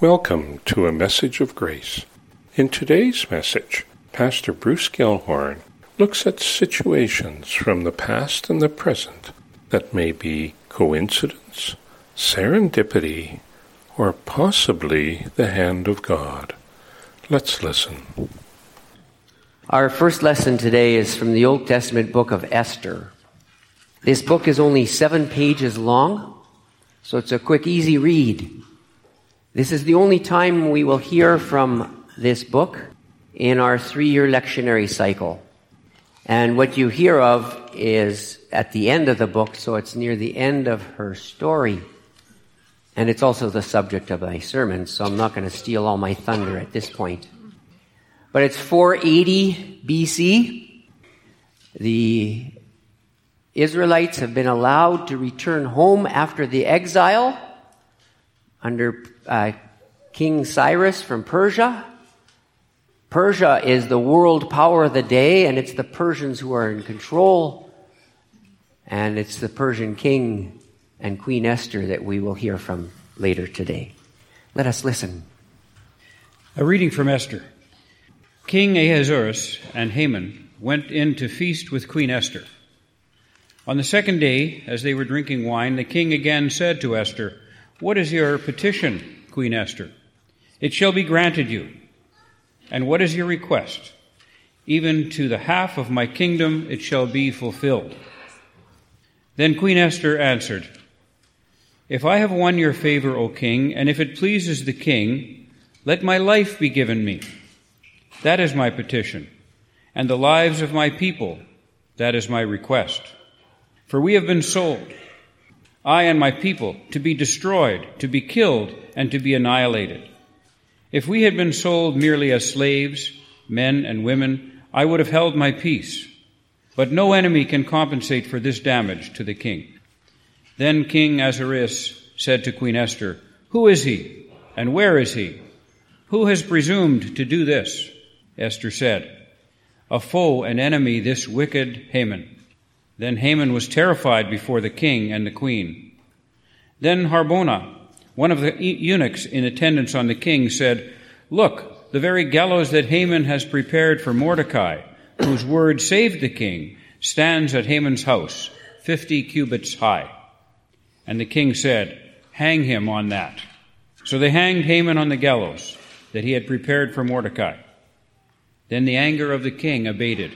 Welcome to a message of grace. In today's message, Pastor Bruce Gelhorn looks at situations from the past and the present that may be coincidence, serendipity, or possibly the hand of God. Let's listen. Our first lesson today is from the Old Testament book of Esther. This book is only seven pages long, so it's a quick, easy read. This is the only time we will hear from this book in our three year lectionary cycle. And what you hear of is at the end of the book, so it's near the end of her story. And it's also the subject of my sermon, so I'm not going to steal all my thunder at this point. But it's 480 BC. The Israelites have been allowed to return home after the exile under uh, King Cyrus from Persia. Persia is the world power of the day, and it's the Persians who are in control. And it's the Persian king and Queen Esther that we will hear from later today. Let us listen. A reading from Esther. King Ahasuerus and Haman went in to feast with Queen Esther. On the second day, as they were drinking wine, the king again said to Esther, what is your petition, Queen Esther? It shall be granted you. And what is your request? Even to the half of my kingdom it shall be fulfilled. Then Queen Esther answered, If I have won your favor, O king, and if it pleases the king, let my life be given me. That is my petition. And the lives of my people, that is my request. For we have been sold I and my people, to be destroyed, to be killed, and to be annihilated. If we had been sold merely as slaves, men and women, I would have held my peace. But no enemy can compensate for this damage to the king. Then King Ahasuerus said to Queen Esther, Who is he, and where is he? Who has presumed to do this? Esther said, A foe, an enemy, this wicked Haman. Then Haman was terrified before the king and the queen. Then Harbona, one of the eunuchs in attendance on the king, said, Look, the very gallows that Haman has prepared for Mordecai, whose word saved the king, stands at Haman's house, fifty cubits high. And the king said, Hang him on that. So they hanged Haman on the gallows that he had prepared for Mordecai. Then the anger of the king abated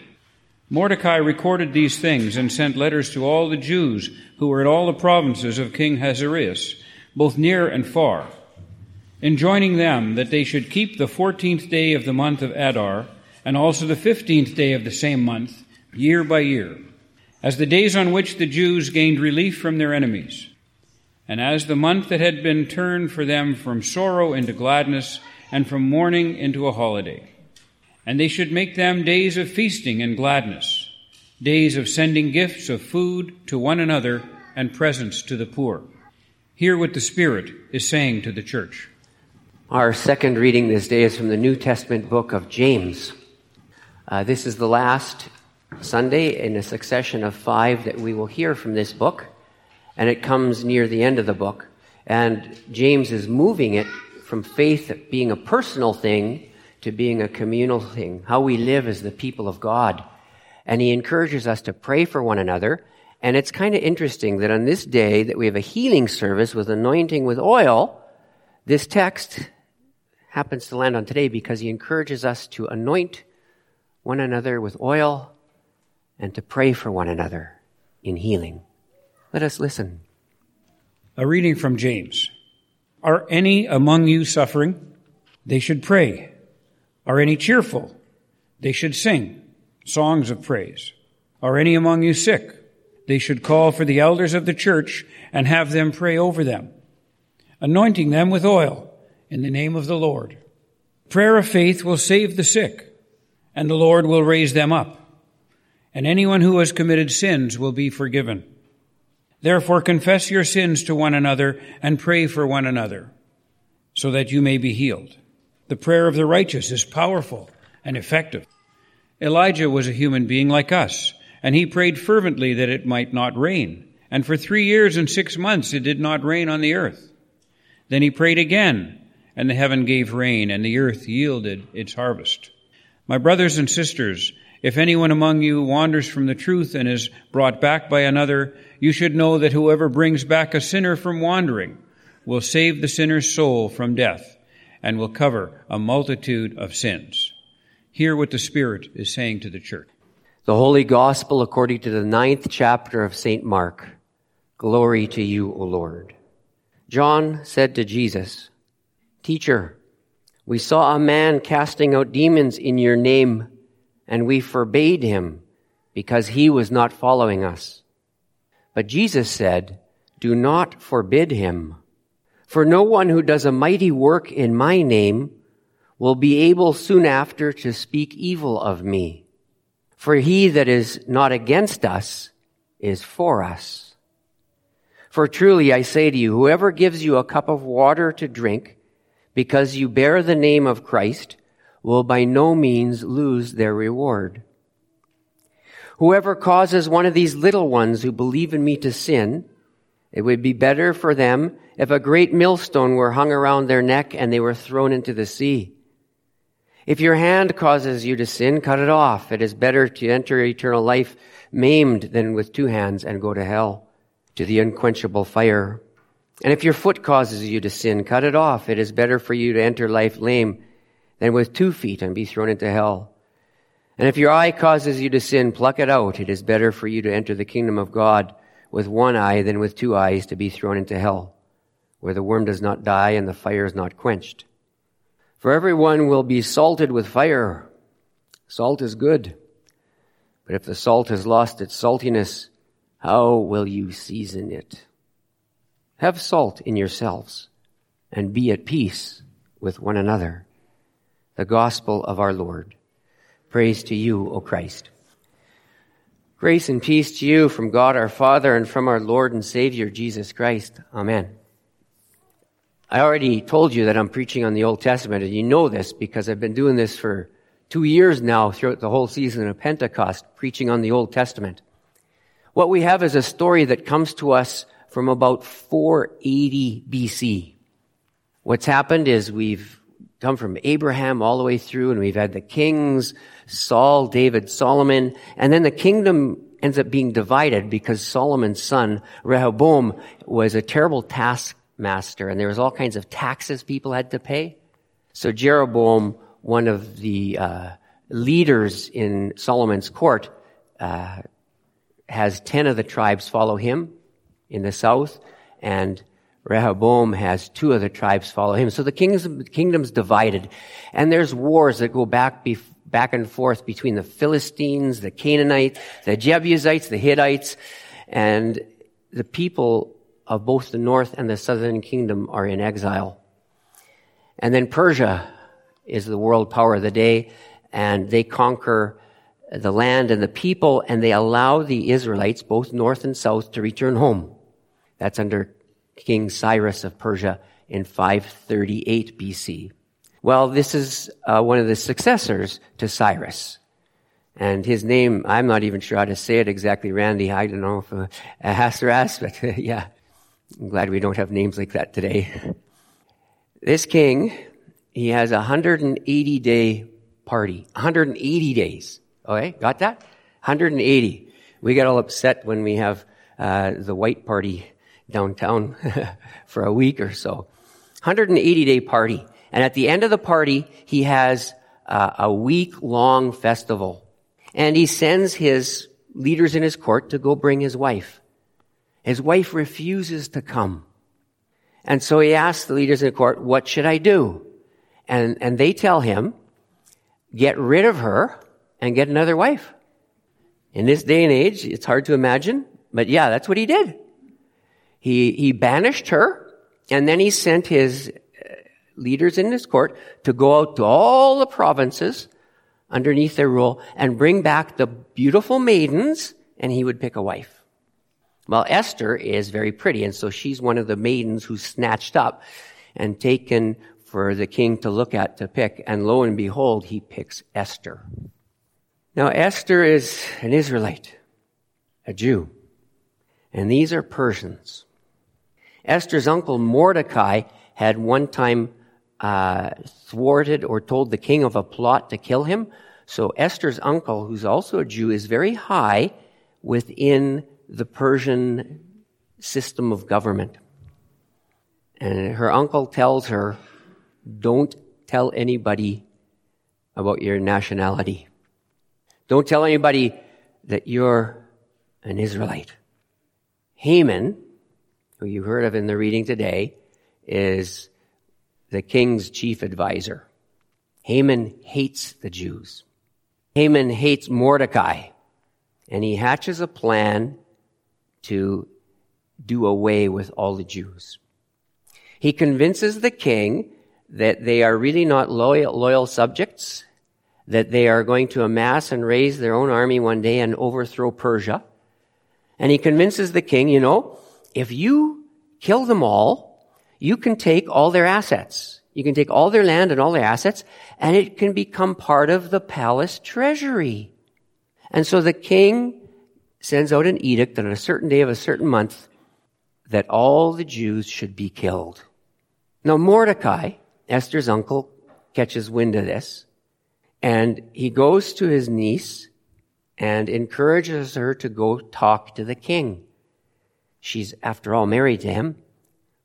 Mordecai recorded these things and sent letters to all the Jews who were in all the provinces of King Ahasuerus, both near and far, enjoining them that they should keep the fourteenth day of the month of Adar, and also the fifteenth day of the same month, year by year, as the days on which the Jews gained relief from their enemies, and as the month that had been turned for them from sorrow into gladness, and from mourning into a holiday and they should make them days of feasting and gladness, days of sending gifts of food to one another and presents to the poor. Hear what the Spirit is saying to the church. Our second reading this day is from the New Testament book of James. Uh, this is the last Sunday in a succession of five that we will hear from this book, and it comes near the end of the book. And James is moving it from faith being a personal thing to being a communal thing, how we live as the people of God. And he encourages us to pray for one another. And it's kind of interesting that on this day that we have a healing service with anointing with oil, this text happens to land on today because he encourages us to anoint one another with oil and to pray for one another in healing. Let us listen. A reading from James. Are any among you suffering? They should pray. Are any cheerful? They should sing songs of praise. Are any among you sick? They should call for the elders of the church and have them pray over them, anointing them with oil in the name of the Lord. Prayer of faith will save the sick, and the Lord will raise them up. And anyone who has committed sins will be forgiven. Therefore confess your sins to one another and pray for one another, so that you may be healed. The prayer of the righteous is powerful and effective. Elijah was a human being like us, and he prayed fervently that it might not rain. And for three years and six months it did not rain on the earth. Then he prayed again, and the heaven gave rain, and the earth yielded its harvest. My brothers and sisters, if anyone among you wanders from the truth and is brought back by another, you should know that whoever brings back a sinner from wandering will save the sinner's soul from death and will cover a multitude of sins. Hear what the Spirit is saying to the church. The Holy Gospel according to the ninth chapter of St. Mark. Glory to you, O Lord. John said to Jesus, Teacher, we saw a man casting out demons in your name, and we forbade him because he was not following us. But Jesus said, Do not forbid him. For no one who does a mighty work in my name will be able soon after to speak evil of me. For he that is not against us is for us. For truly I say to you, whoever gives you a cup of water to drink, because you bear the name of Christ, will by no means lose their reward. Whoever causes one of these little ones who believe in me to sin, it would be better for them if a great millstone were hung around their neck and they were thrown into the sea. If your hand causes you to sin, cut it off. It is better to enter eternal life maimed than with two hands and go to hell, to the unquenchable fire. And if your foot causes you to sin, cut it off. It is better for you to enter life lame than with two feet and be thrown into hell. And if your eye causes you to sin, pluck it out. It is better for you to enter the kingdom of God with one eye than with two eyes to be thrown into hell, where the worm does not die and the fire is not quenched. For everyone will be salted with fire. Salt is good. But if the salt has lost its saltiness, how will you season it? Have salt in yourselves and be at peace with one another. The gospel of our Lord. Praise to you, O Christ. Grace and peace to you from God our Father and from our Lord and Savior Jesus Christ. Amen. I already told you that I'm preaching on the Old Testament, and you know this because I've been doing this for two years now throughout the whole season of Pentecost, preaching on the Old Testament. What we have is a story that comes to us from about 480 BC. What's happened is we've come from Abraham all the way through and we've had the kings, Saul, David, Solomon, and then the kingdom ends up being divided because Solomon's son, Rehoboam, was a terrible taskmaster and there was all kinds of taxes people had to pay. So Jeroboam, one of the uh, leaders in Solomon's court, uh, has 10 of the tribes follow him in the south, and Rehoboam has two of the tribes follow him. So the kingdom's, kingdom's divided. And there's wars that go back, be, back and forth between the Philistines, the Canaanites, the Jebusites, the Hittites, and the people of both the north and the southern kingdom are in exile. And then Persia is the world power of the day, and they conquer the land and the people, and they allow the Israelites, both north and south, to return home. That's under King Cyrus of Persia in 538 BC. Well, this is uh, one of the successors to Cyrus. And his name, I'm not even sure how to say it exactly, Randy. I don't know if uh, Ahasuerus, but yeah, I'm glad we don't have names like that today. This king, he has a 180 day party. 180 days. Okay, got that? 180. We get all upset when we have uh, the white party downtown for a week or so. 180 day party. And at the end of the party, he has uh, a week long festival. And he sends his leaders in his court to go bring his wife. His wife refuses to come. And so he asks the leaders in the court, what should I do? And, and they tell him, get rid of her and get another wife. In this day and age, it's hard to imagine, but yeah, that's what he did. He, he banished her, and then he sent his uh, leaders in his court to go out to all the provinces underneath their rule and bring back the beautiful maidens, and he would pick a wife. Well, Esther is very pretty, and so she's one of the maidens who's snatched up and taken for the king to look at to pick, and lo and behold, he picks Esther. Now, Esther is an Israelite, a Jew, and these are Persians. Esther's uncle Mordecai had one time uh, thwarted or told the king of a plot to kill him. So Esther's uncle, who's also a Jew, is very high within the Persian system of government. And her uncle tells her, don't tell anybody about your nationality. Don't tell anybody that you're an Israelite. Haman, who you heard of in the reading today, is the king's chief advisor. Haman hates the Jews. Haman hates Mordecai, and he hatches a plan to do away with all the Jews. He convinces the king that they are really not loyal, loyal subjects, that they are going to amass and raise their own army one day and overthrow Persia. And he convinces the king, you know, if you kill them all, you can take all their assets. You can take all their land and all their assets, and it can become part of the palace treasury. And so the king sends out an edict that on a certain day of a certain month, that all the Jews should be killed. Now Mordecai, Esther's uncle, catches wind of this, and he goes to his niece and encourages her to go talk to the king. She's, after all, married to him.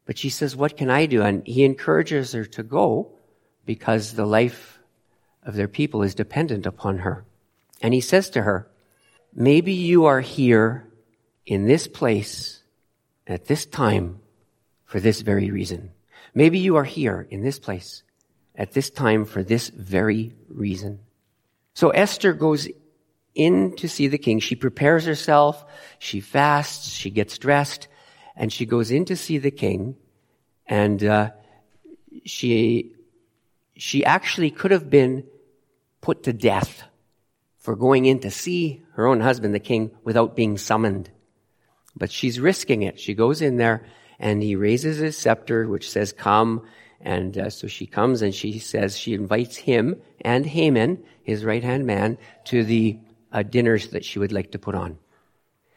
But she says, What can I do? And he encourages her to go because the life of their people is dependent upon her. And he says to her, Maybe you are here in this place at this time for this very reason. Maybe you are here in this place at this time for this very reason. So Esther goes in to see the king. She prepares herself, she fasts, she gets dressed, and she goes in to see the king. And uh, she she actually could have been put to death for going in to see her own husband, the king, without being summoned. But she's risking it. She goes in there and he raises his scepter, which says, come. And uh, so she comes and she says, she invites him and Haman, his right hand man, to the uh, dinners that she would like to put on.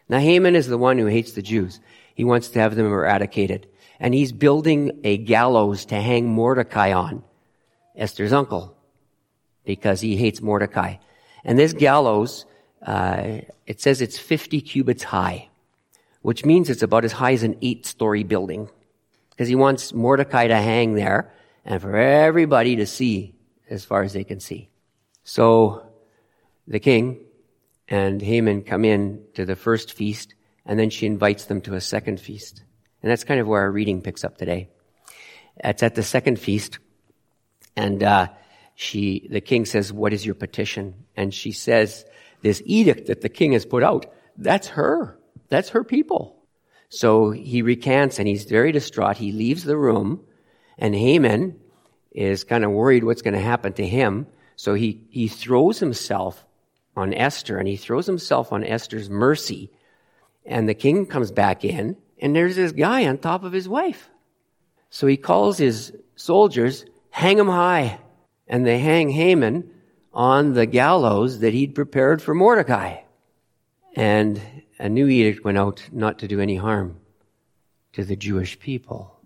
Now, Haman is the one who hates the Jews. He wants to have them eradicated. And he's building a gallows to hang Mordecai on, Esther's uncle, because he hates Mordecai. And this gallows, uh, it says it's 50 cubits high, which means it's about as high as an eight story building. Because he wants Mordecai to hang there and for everybody to see as far as they can see. So the king and Haman come in to the first feast, and then she invites them to a second feast. And that's kind of where our reading picks up today. It's at the second feast, and uh, she, the king says, "What is your petition?" And she says, "This edict that the king has put out, that's her. That's her people." So he recants, and he's very distraught. He leaves the room, and Haman is kind of worried what's going to happen to him. So he he throws himself on Esther, and he throws himself on Esther's mercy. And the king comes back in, and there's this guy on top of his wife. So he calls his soldiers, hang him high. And they hang Haman on the gallows that he'd prepared for Mordecai. And a new edict went out not to do any harm to the Jewish people.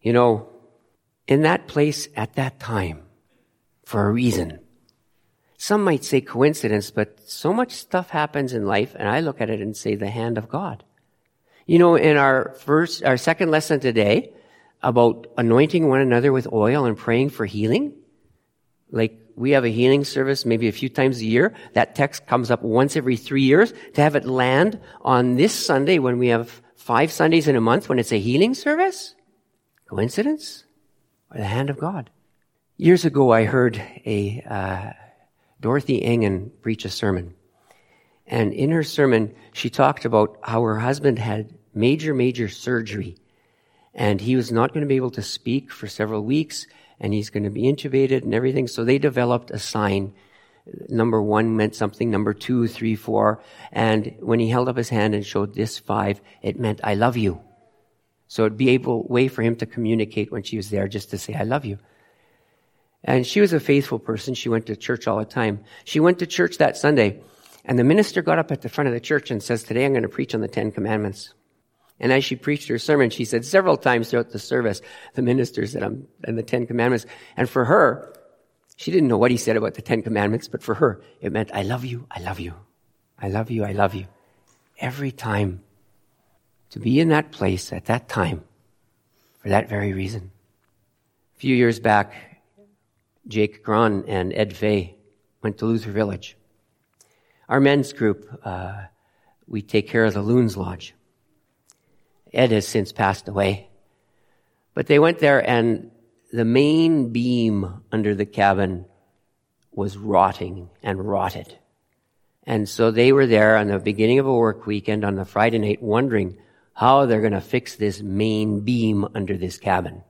You know, in that place at that time, for a reason, some might say coincidence, but so much stuff happens in life, and I look at it and say the hand of God. You know, in our first, our second lesson today about anointing one another with oil and praying for healing, like we have a healing service maybe a few times a year. That text comes up once every three years. To have it land on this Sunday when we have five Sundays in a month when it's a healing service? Coincidence? Or the hand of God? Years ago, I heard a, uh, Dorothy Engen preach a sermon. And in her sermon, she talked about how her husband had major, major surgery. And he was not going to be able to speak for several weeks, and he's going to be intubated and everything. So they developed a sign. Number one meant something, number two, three, four. And when he held up his hand and showed this five, it meant, I love you. So it'd be able way for him to communicate when she was there just to say, I love you. And she was a faithful person. She went to church all the time. She went to church that Sunday, and the minister got up at the front of the church and says, Today I'm going to preach on the Ten Commandments. And as she preached her sermon, she said several times throughout the service, the minister said, um, and the Ten Commandments. And for her, she didn't know what he said about the Ten Commandments, but for her, it meant, I love you, I love you, I love you, I love you. Every time. To be in that place at that time for that very reason. A few years back, Jake Gron and Ed Fay went to Luther Village. Our men's group, uh, we take care of the Loons Lodge. Ed has since passed away. But they went there and the main beam under the cabin was rotting and rotted. And so they were there on the beginning of a work weekend on the Friday night wondering how they're going to fix this main beam under this cabin.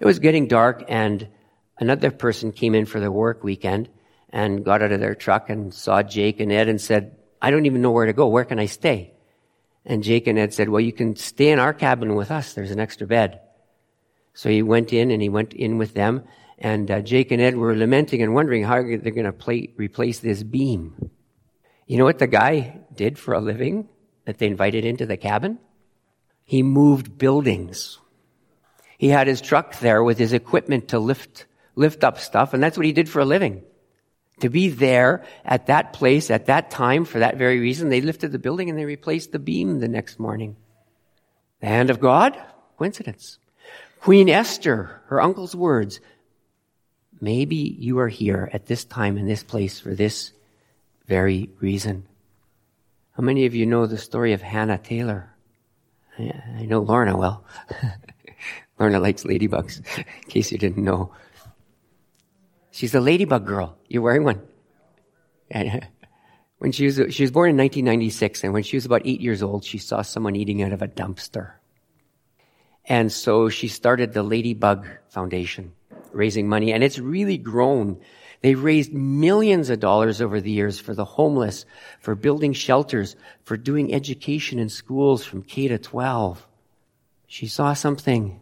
It was getting dark and another person came in for the work weekend and got out of their truck and saw Jake and Ed and said, I don't even know where to go. Where can I stay? And Jake and Ed said, well, you can stay in our cabin with us. There's an extra bed. So he went in and he went in with them. And uh, Jake and Ed were lamenting and wondering how they're going to replace this beam. You know what the guy did for a living that they invited into the cabin? He moved buildings. He had his truck there with his equipment to lift, lift up stuff, and that's what he did for a living. To be there at that place at that time for that very reason, they lifted the building and they replaced the beam the next morning. The hand of God? Coincidence. Queen Esther, her uncle's words, maybe you are here at this time in this place for this very reason. How many of you know the story of Hannah Taylor? I know Lorna well. Lorna likes ladybugs, in case you didn't know. She's a ladybug girl. You're wearing one. when she was, she was born in 1996, and when she was about eight years old, she saw someone eating out of a dumpster. And so she started the Ladybug Foundation, raising money, and it's really grown. They've raised millions of dollars over the years for the homeless, for building shelters, for doing education in schools from K to 12. She saw something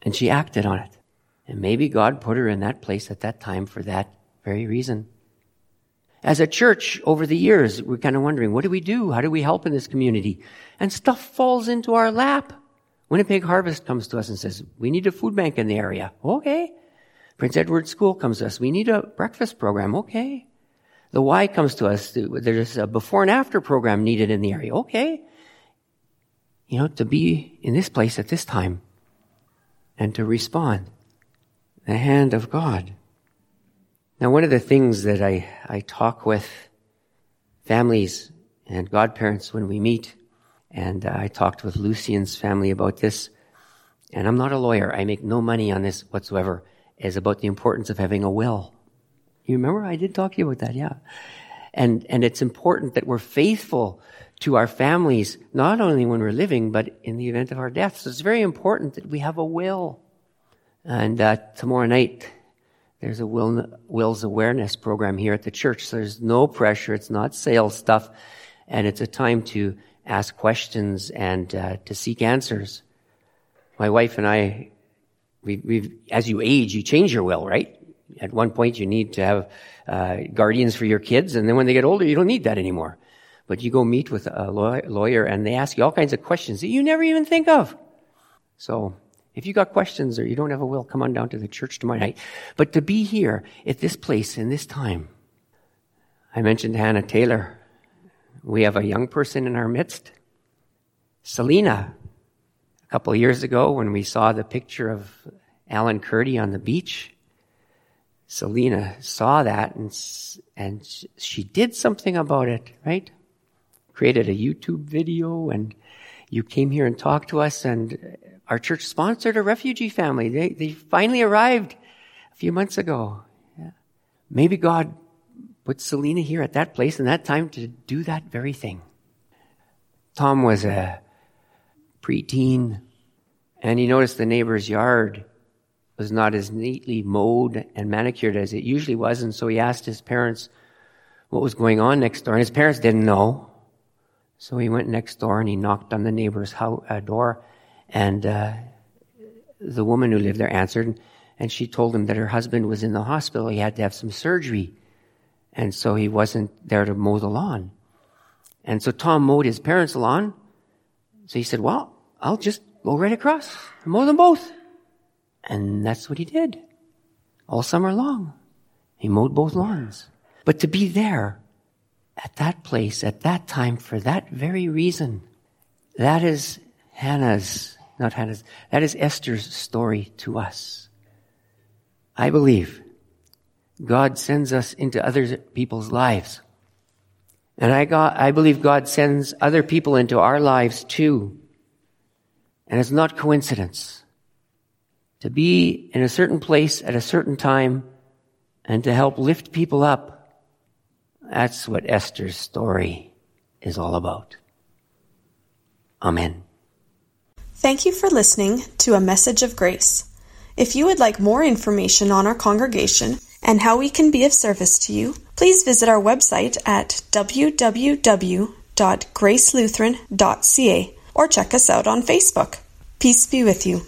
and she acted on it. And maybe God put her in that place at that time for that very reason. As a church, over the years, we're kind of wondering, what do we do? How do we help in this community? And stuff falls into our lap. Winnipeg Harvest comes to us and says, we need a food bank in the area. Okay. Prince Edward School comes to us. We need a breakfast program. Okay. The Y comes to us. There's a before and after program needed in the area. Okay. You know, to be in this place at this time and to respond the hand of God. Now, one of the things that I, I talk with families and godparents when we meet, and uh, I talked with Lucian's family about this, and I'm not a lawyer. I make no money on this whatsoever, is about the importance of having a will. You remember I did talk to you about that, yeah. And, and it's important that we're faithful to our families, not only when we're living, but in the event of our death. So it's very important that we have a will. And uh, tomorrow night, there's a will, wills awareness program here at the church. So there's no pressure. It's not sales stuff. And it's a time to ask questions and uh, to seek answers. My wife and I, we, we've, as you age, you change your will, right? At one point, you need to have uh, guardians for your kids, and then when they get older, you don't need that anymore. But you go meet with a lawyer, and they ask you all kinds of questions that you never even think of. So if you got questions or you don't have a will, come on down to the church tomorrow night. But to be here at this place in this time, I mentioned Hannah Taylor. We have a young person in our midst. Selena, a couple of years ago when we saw the picture of Alan Kurdi on the beach, Selena saw that and, and she did something about it, right? Created a YouTube video and you came here and talked to us and our church sponsored a refugee family. They, they finally arrived a few months ago. Yeah. Maybe God put Selena here at that place and that time to do that very thing. Tom was a preteen and he noticed the neighbor's yard was not as neatly mowed and manicured as it usually was. And so he asked his parents what was going on next door. And his parents didn't know. So he went next door and he knocked on the neighbor's house, uh, door and uh, the woman who lived there answered, and she told him that her husband was in the hospital. He had to have some surgery. And so he wasn't there to mow the lawn. And so Tom mowed his parents' lawn, So he said, well, I'll just go right across and mow them both. And that's what he did. All summer long. He mowed both lawns. But to be there at that place, at that time, for that very reason, that is Hannah's, not Hannah's, that is Esther's story to us. I believe God sends us into other people's lives. And I, got, I believe God sends other people into our lives too. And it's not coincidence. To be in a certain place at a certain time and to help lift people up. That's what Esther's story is all about. Amen. Thank you for listening to a message of grace. If you would like more information on our congregation and how we can be of service to you, please visit our website at www.gracelutheran.ca or check us out on Facebook. Peace be with you.